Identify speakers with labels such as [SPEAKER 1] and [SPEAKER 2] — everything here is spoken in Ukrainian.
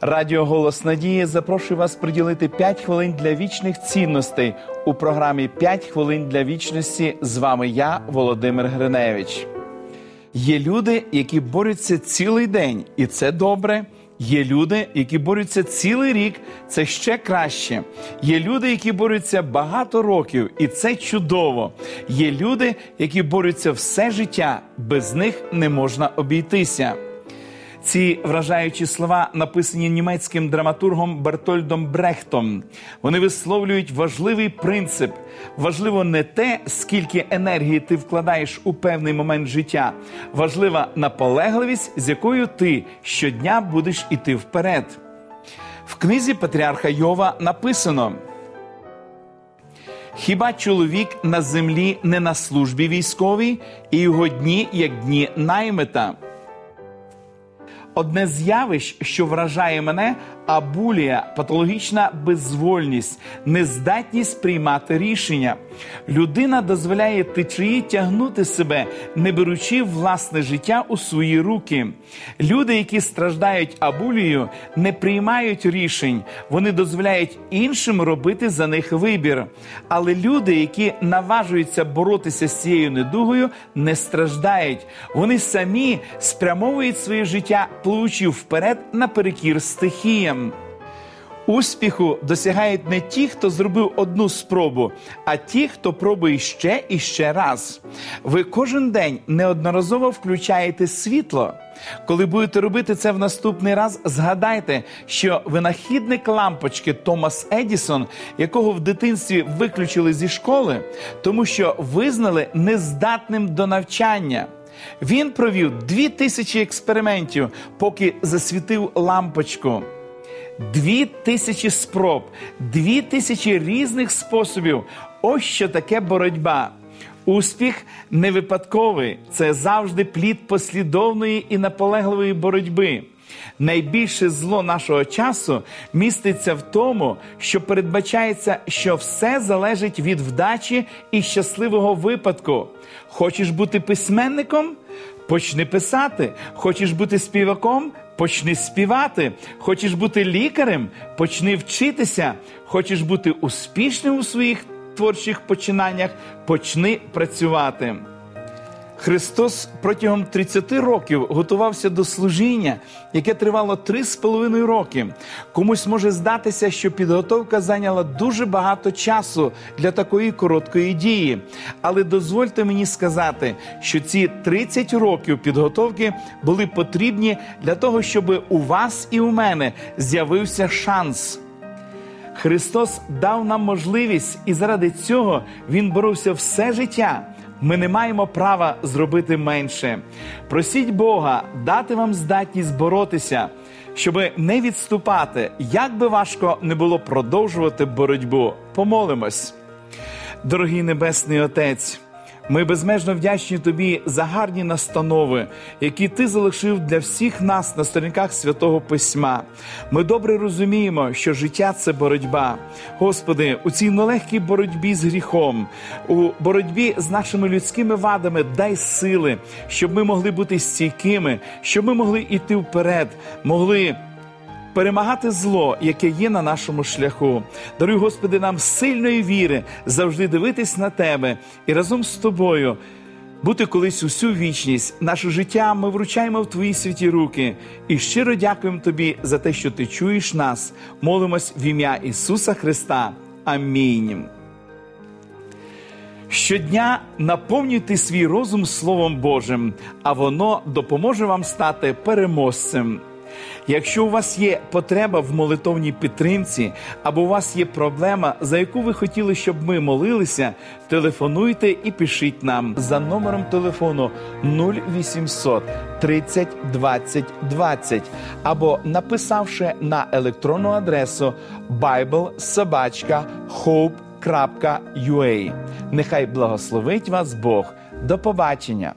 [SPEAKER 1] Радіо Голос Надії запрошує вас приділити 5 хвилин для вічних цінностей у програмі «5 хвилин для вічності. З вами я, Володимир Гриневич. Є люди, які борються цілий день, і це добре. Є люди, які борються цілий рік, це ще краще. Є люди, які борються багато років, і це чудово. Є люди, які борються все життя, без них не можна обійтися. Ці вражаючі слова написані німецьким драматургом Бертольдом Брехтом. Вони висловлюють важливий принцип. Важливо не те, скільки енергії ти вкладаєш у певний момент життя. Важлива наполегливість, з якою ти щодня будеш іти вперед. В книзі Патріарха Йова написано. Хіба чоловік на землі не на службі військовій, і його дні, як дні наймита? Одне з явищ, що вражає мене, абулія, патологічна безвольність, нездатність приймати рішення. Людина дозволяє течії тягнути себе, не беручи власне життя у свої руки. Люди, які страждають абулією, не приймають рішень, вони дозволяють іншим робити за них вибір. Але люди, які наважуються боротися з цією недугою, не страждають. Вони самі спрямовують своє життя, пливучи вперед наперекір стихіям. Успіху досягають не ті, хто зробив одну спробу, а ті, хто пробує ще і ще раз. Ви кожен день неодноразово включаєте світло. Коли будете робити це в наступний раз, згадайте, що винахідник лампочки Томас Едісон, якого в дитинстві виключили зі школи, тому що визнали нездатним до навчання. Він провів дві тисячі експериментів, поки засвітив лампочку. Дві тисячі спроб, дві тисячі різних способів. Ось що таке боротьба. Успіх не випадковий, це завжди плід послідовної і наполегливої боротьби. Найбільше зло нашого часу міститься в тому, що передбачається, що все залежить від вдачі і щасливого випадку. Хочеш бути письменником? Почни писати. Хочеш бути співаком? Почни співати. Хочеш бути лікарем? Почни вчитися. Хочеш бути успішним у своїх творчих починаннях? Почни працювати. Христос протягом 30 років готувався до служіння, яке тривало 3,5 роки. Комусь може здатися, що підготовка зайняла дуже багато часу для такої короткої дії. Але дозвольте мені сказати, що ці 30 років підготовки були потрібні для того, щоб у вас і у мене з'явився шанс. Христос дав нам можливість, і заради цього Він боровся все життя. Ми не маємо права зробити менше. Просіть Бога дати вам здатність боротися, щоби не відступати, як би важко не було продовжувати боротьбу. Помолимось, дорогий Небесний Отець. Ми безмежно вдячні тобі за гарні настанови, які ти залишив для всіх нас на сторінках святого письма. Ми добре розуміємо, що життя це боротьба. Господи, у цій нелегкій боротьбі з гріхом, у боротьбі з нашими людськими вадами дай сили, щоб ми могли бути стійкими, щоб ми могли йти вперед, могли перемагати зло, яке є на нашому шляху. Даруй, Господи, нам сильної віри, завжди дивитись на Тебе і разом з тобою. Бути колись усю вічність, наше життя ми вручаємо в Твої святі руки і щиро дякуємо Тобі за те, що Ти чуєш нас. Молимось в ім'я Ісуса Христа. Амінь. Щодня наповнюйте свій розум Словом Божим, а воно допоможе вам стати переможцем. Якщо у вас є потреба в молитовній підтримці, або у вас є проблема, за яку ви хотіли, щоб ми молилися, телефонуйте і пишіть нам за номером телефону 0800 30 20 20 або написавши на електронну адресу biblesobachka.hope.ua. Нехай благословить вас Бог. До побачення!